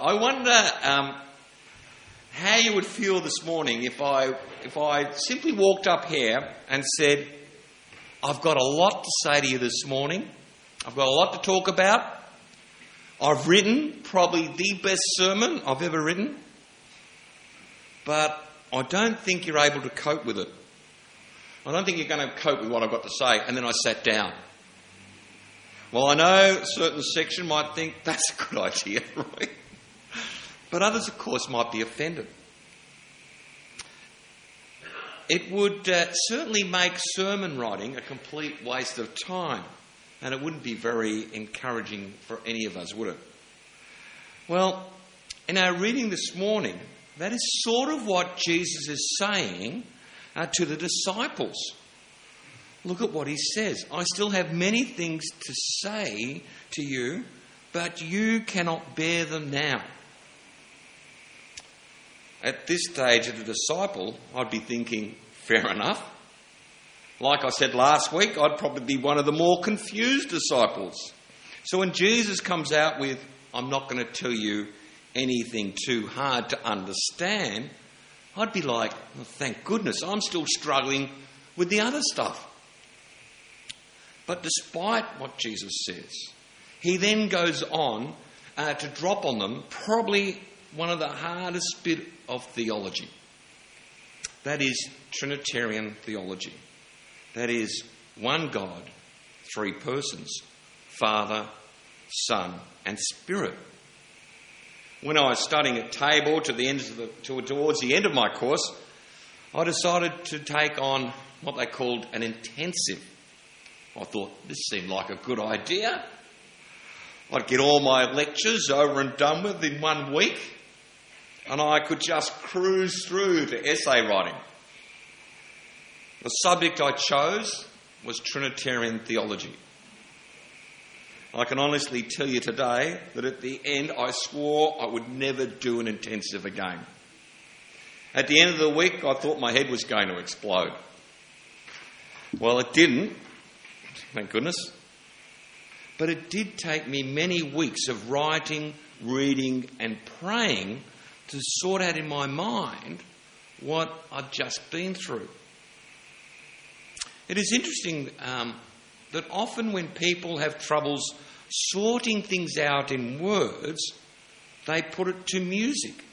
I wonder um, how you would feel this morning if I, if I simply walked up here and said, I've got a lot to say to you this morning. I've got a lot to talk about. I've written probably the best sermon I've ever written, but I don't think you're able to cope with it. I don't think you're going to cope with what I've got to say. And then I sat down. Well, I know a certain section might think that's a good idea, right? But others, of course, might be offended. It would uh, certainly make sermon writing a complete waste of time, and it wouldn't be very encouraging for any of us, would it? Well, in our reading this morning, that is sort of what Jesus is saying uh, to the disciples. Look at what he says. I still have many things to say to you, but you cannot bear them now. At this stage of the disciple, I'd be thinking, fair enough. Like I said last week, I'd probably be one of the more confused disciples. So when Jesus comes out with, I'm not going to tell you anything too hard to understand, I'd be like, well, thank goodness, I'm still struggling with the other stuff. But despite what Jesus says, he then goes on uh, to drop on them probably one of the hardest bit of theology. That is Trinitarian theology. That is one God, three persons Father, Son, and Spirit. When I was studying at Tabor to the end the, to, towards the end of my course, I decided to take on what they called an intensive. I thought this seemed like a good idea. I'd get all my lectures over and done with in one week and I could just cruise through to essay writing. The subject I chose was Trinitarian theology. I can honestly tell you today that at the end I swore I would never do an intensive again. At the end of the week, I thought my head was going to explode. Well, it didn't, thank goodness. But it did take me many weeks of writing, reading, and praying to sort out in my mind what I'd just been through. It is interesting um, that often when people have troubles sorting things out in words, they put it to music.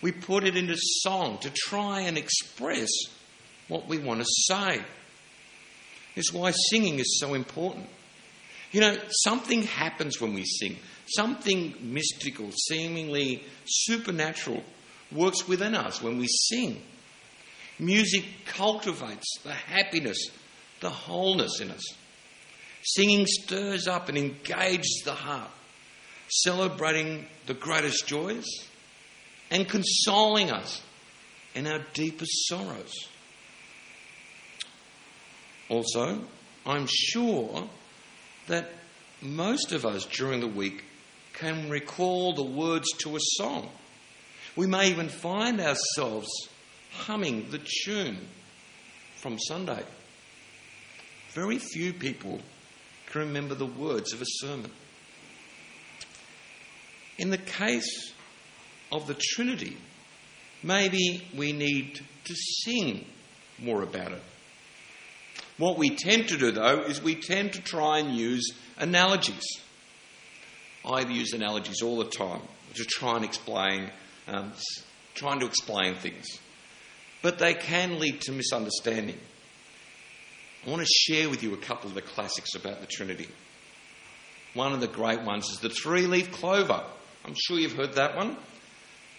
We put it into song to try and express what we want to say. It's why singing is so important. You know, something happens when we sing. Something mystical, seemingly supernatural, works within us when we sing. Music cultivates the happiness, the wholeness in us. Singing stirs up and engages the heart, celebrating the greatest joys and consoling us in our deepest sorrows. Also, I'm sure that most of us during the week can recall the words to a song. We may even find ourselves humming the tune from Sunday. Very few people can remember the words of a sermon. In the case of the Trinity, maybe we need to sing more about it. What we tend to do, though, is we tend to try and use analogies. I use analogies all the time to try and explain, um, trying to explain things. But they can lead to misunderstanding. I want to share with you a couple of the classics about the Trinity. One of the great ones is the three leaf clover. I'm sure you've heard that one.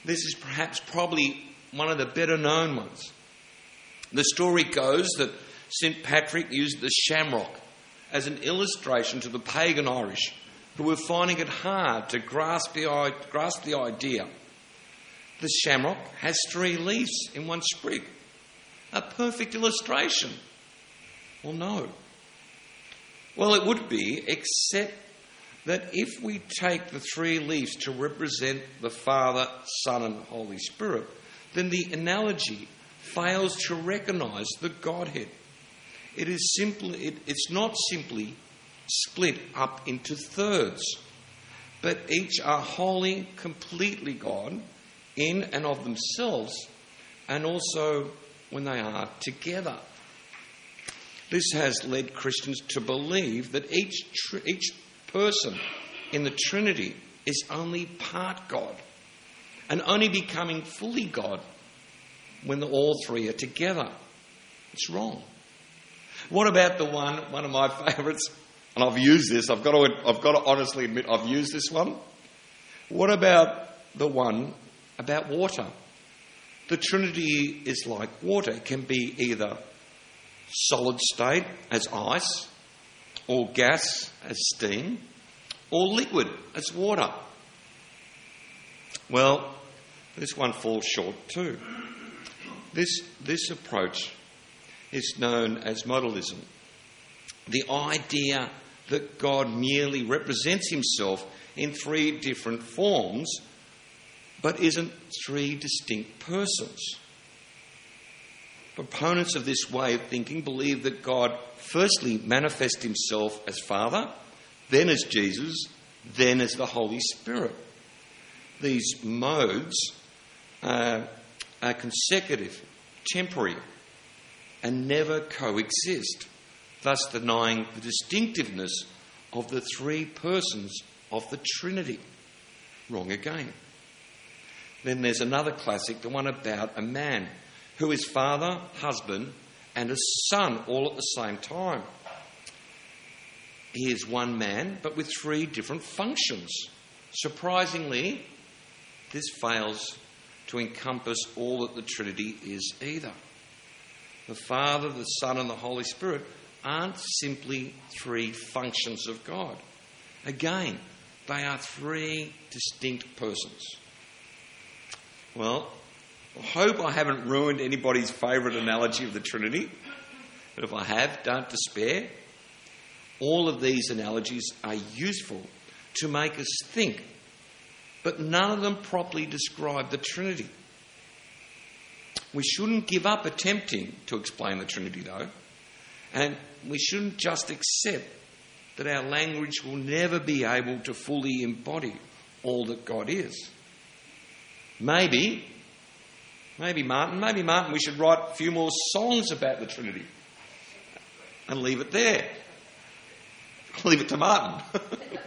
This is perhaps probably one of the better known ones. The story goes that St. Patrick used the shamrock as an illustration to the pagan Irish who were finding it hard to grasp the, grasp the idea. The shamrock has three leaves in one sprig. A perfect illustration. Well, no. Well, it would be, except that if we take the three leaves to represent the Father, Son, and Holy Spirit, then the analogy fails to recognize the Godhead. It is simply, it, it's not simply split up into thirds. but each are wholly, completely God in and of themselves, and also when they are together. This has led Christians to believe that each, each person in the Trinity is only part God and only becoming fully God when the, all three are together. It's wrong. What about the one, one of my favourites, and I've used this, I've got, to, I've got to honestly admit I've used this one. What about the one about water? The Trinity is like water. It can be either solid state as ice, or gas as steam, or liquid as water. Well, this one falls short too. This, this approach is known as modalism. The idea that God merely represents himself in three different forms, but isn't three distinct persons. Proponents of this way of thinking believe that God firstly manifests himself as Father, then as Jesus, then as the Holy Spirit. These modes uh, are consecutive, temporary, and never coexist, thus denying the distinctiveness of the three persons of the Trinity. Wrong again. Then there's another classic, the one about a man who is father, husband, and a son all at the same time. He is one man, but with three different functions. Surprisingly, this fails to encompass all that the Trinity is either. The Father, the Son, and the Holy Spirit aren't simply three functions of God. Again, they are three distinct persons. Well, I hope I haven't ruined anybody's favourite analogy of the Trinity, but if I have, don't despair. All of these analogies are useful to make us think but none of them properly describe the Trinity. We shouldn't give up attempting to explain the Trinity, though, and we shouldn't just accept that our language will never be able to fully embody all that God is. Maybe, maybe Martin, maybe Martin, we should write a few more songs about the Trinity and leave it there. leave it to Martin.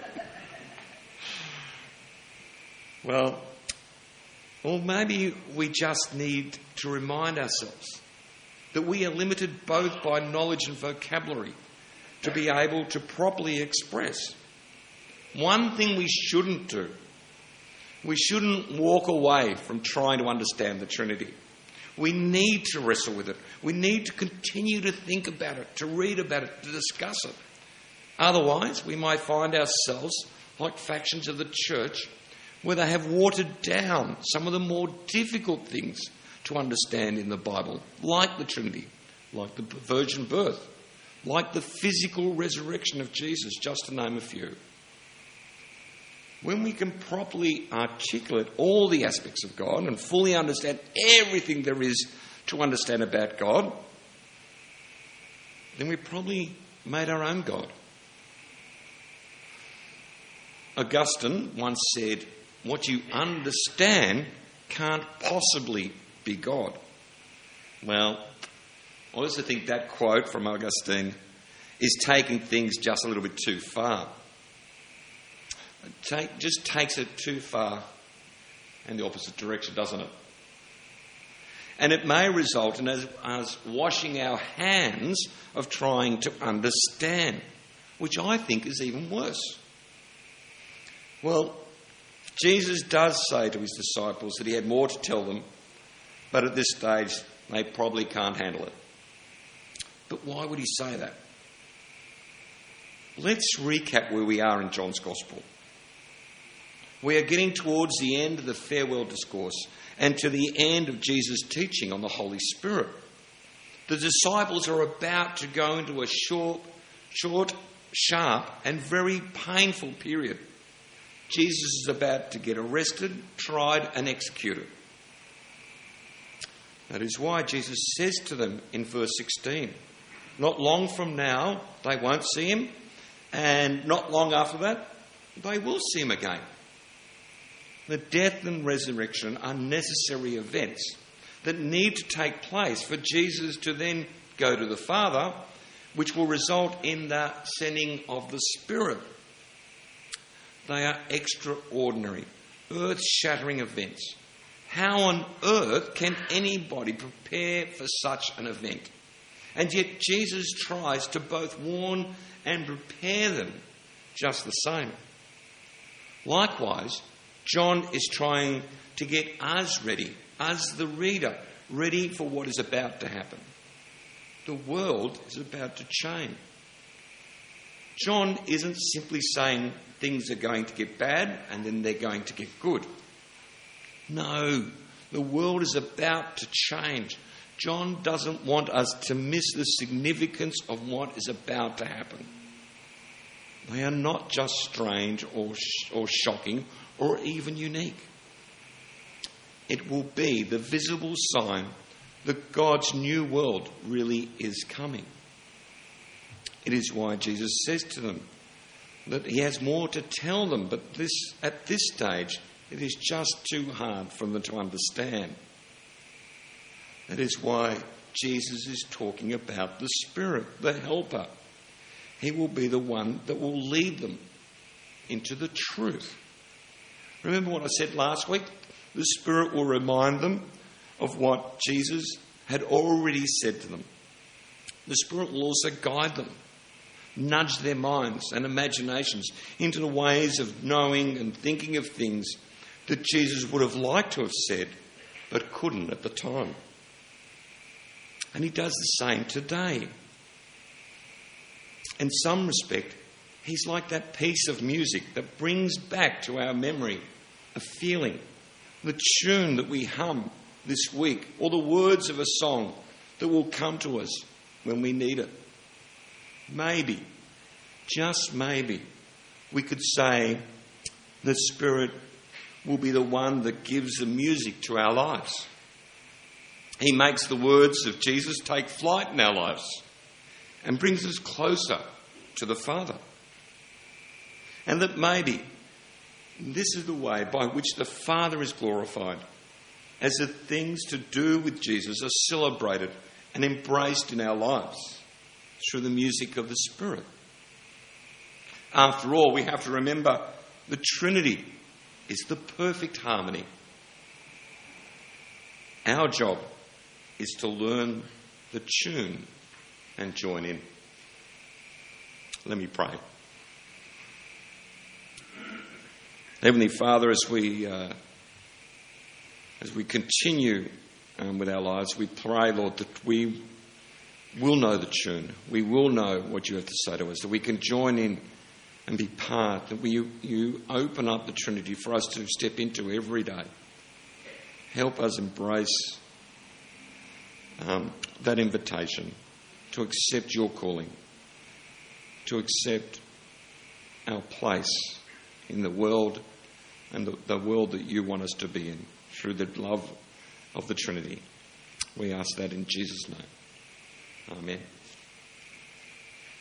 Well, or maybe we just need to remind ourselves that we are limited both by knowledge and vocabulary to be able to properly express. One thing we shouldn't do, we shouldn't walk away from trying to understand the Trinity. We need to wrestle with it. We need to continue to think about it, to read about it, to discuss it. Otherwise, we might find ourselves like factions of the church where they have watered down some of the more difficult things to understand in the Bible, like the Trinity, like the virgin birth, like the physical resurrection of Jesus, just to name a few. When we can properly articulate all the aspects of God and fully understand everything there is to understand about God, then we probably made our own God. Augustine once said, what you understand can't possibly be God. Well, I also think that quote from Augustine is taking things just a little bit too far. It take, just takes it too far in the opposite direction, doesn't it? And it may result in us, us washing our hands of trying to understand, which I think is even worse. Well, Jesus does say to his disciples that he had more to tell them, but at this stage they probably can't handle it. But why would he say that? Let's recap where we are in John's Gospel. We are getting towards the end of the farewell discourse and to the end of Jesus' teaching on the Holy Spirit. The disciples are about to go into a short, short, sharp, and very painful period Jesus is about to get arrested, tried, and executed. That is why Jesus says to them in verse 16, Not long from now, they won't see him, and not long after that, they will see him again. The death and resurrection are necessary events that need to take place for Jesus to then go to the Father, which will result in the sending of the Spirit. They are extraordinary, earth shattering events. How on earth can anybody prepare for such an event? And yet Jesus tries to both warn and prepare them just the same. Likewise, John is trying to get us ready, us the reader, ready for what is about to happen. The world is about to change. John isn't simply saying things are going to get bad and then they're going to get good. No, the world is about to change. John doesn't want us to miss the significance of what is about to happen. They are not just strange or, sh- or shocking or even unique. It will be the visible sign that God's new world really is coming. It is why Jesus says to them that he has more to tell them, but this, at this stage, it is just too hard for them to understand. That is why Jesus is talking about the Spirit, the Helper. He will be the one that will lead them into the truth. Remember what I said last week? The Spirit will remind them of what Jesus had already said to them. The Spirit will also guide them, nudge their minds and imaginations into the ways of knowing and thinking of things that Jesus would have liked to have said but couldn't at the time. And He does the same today. In some respect, He's like that piece of music that brings back to our memory a feeling, the tune that we hum this week, or the words of a song that will come to us when we need it. Maybe, just maybe, we could say the Spirit will be the one that gives the music to our lives. He makes the words of Jesus take flight in our lives and brings us closer to the Father. And that maybe this is the way by which the Father is glorified, as the things to do with Jesus are celebrated and embraced in our lives through the music of the Spirit. After all, we have to remember the Trinity is the perfect harmony. Our job is to learn the tune and join in. Let me pray. Heavenly Father, as we uh, as we continue um, with our lives, we pray, Lord, that we will know the tune. We will know what you have to say to us. That we can join in and be part. That we, you open up the Trinity for us to step into every day. Help us embrace um, that invitation to accept your calling, to accept our place in the world and the, the world that you want us to be in through the love of the Trinity. We ask that in Jesus' name. Amen.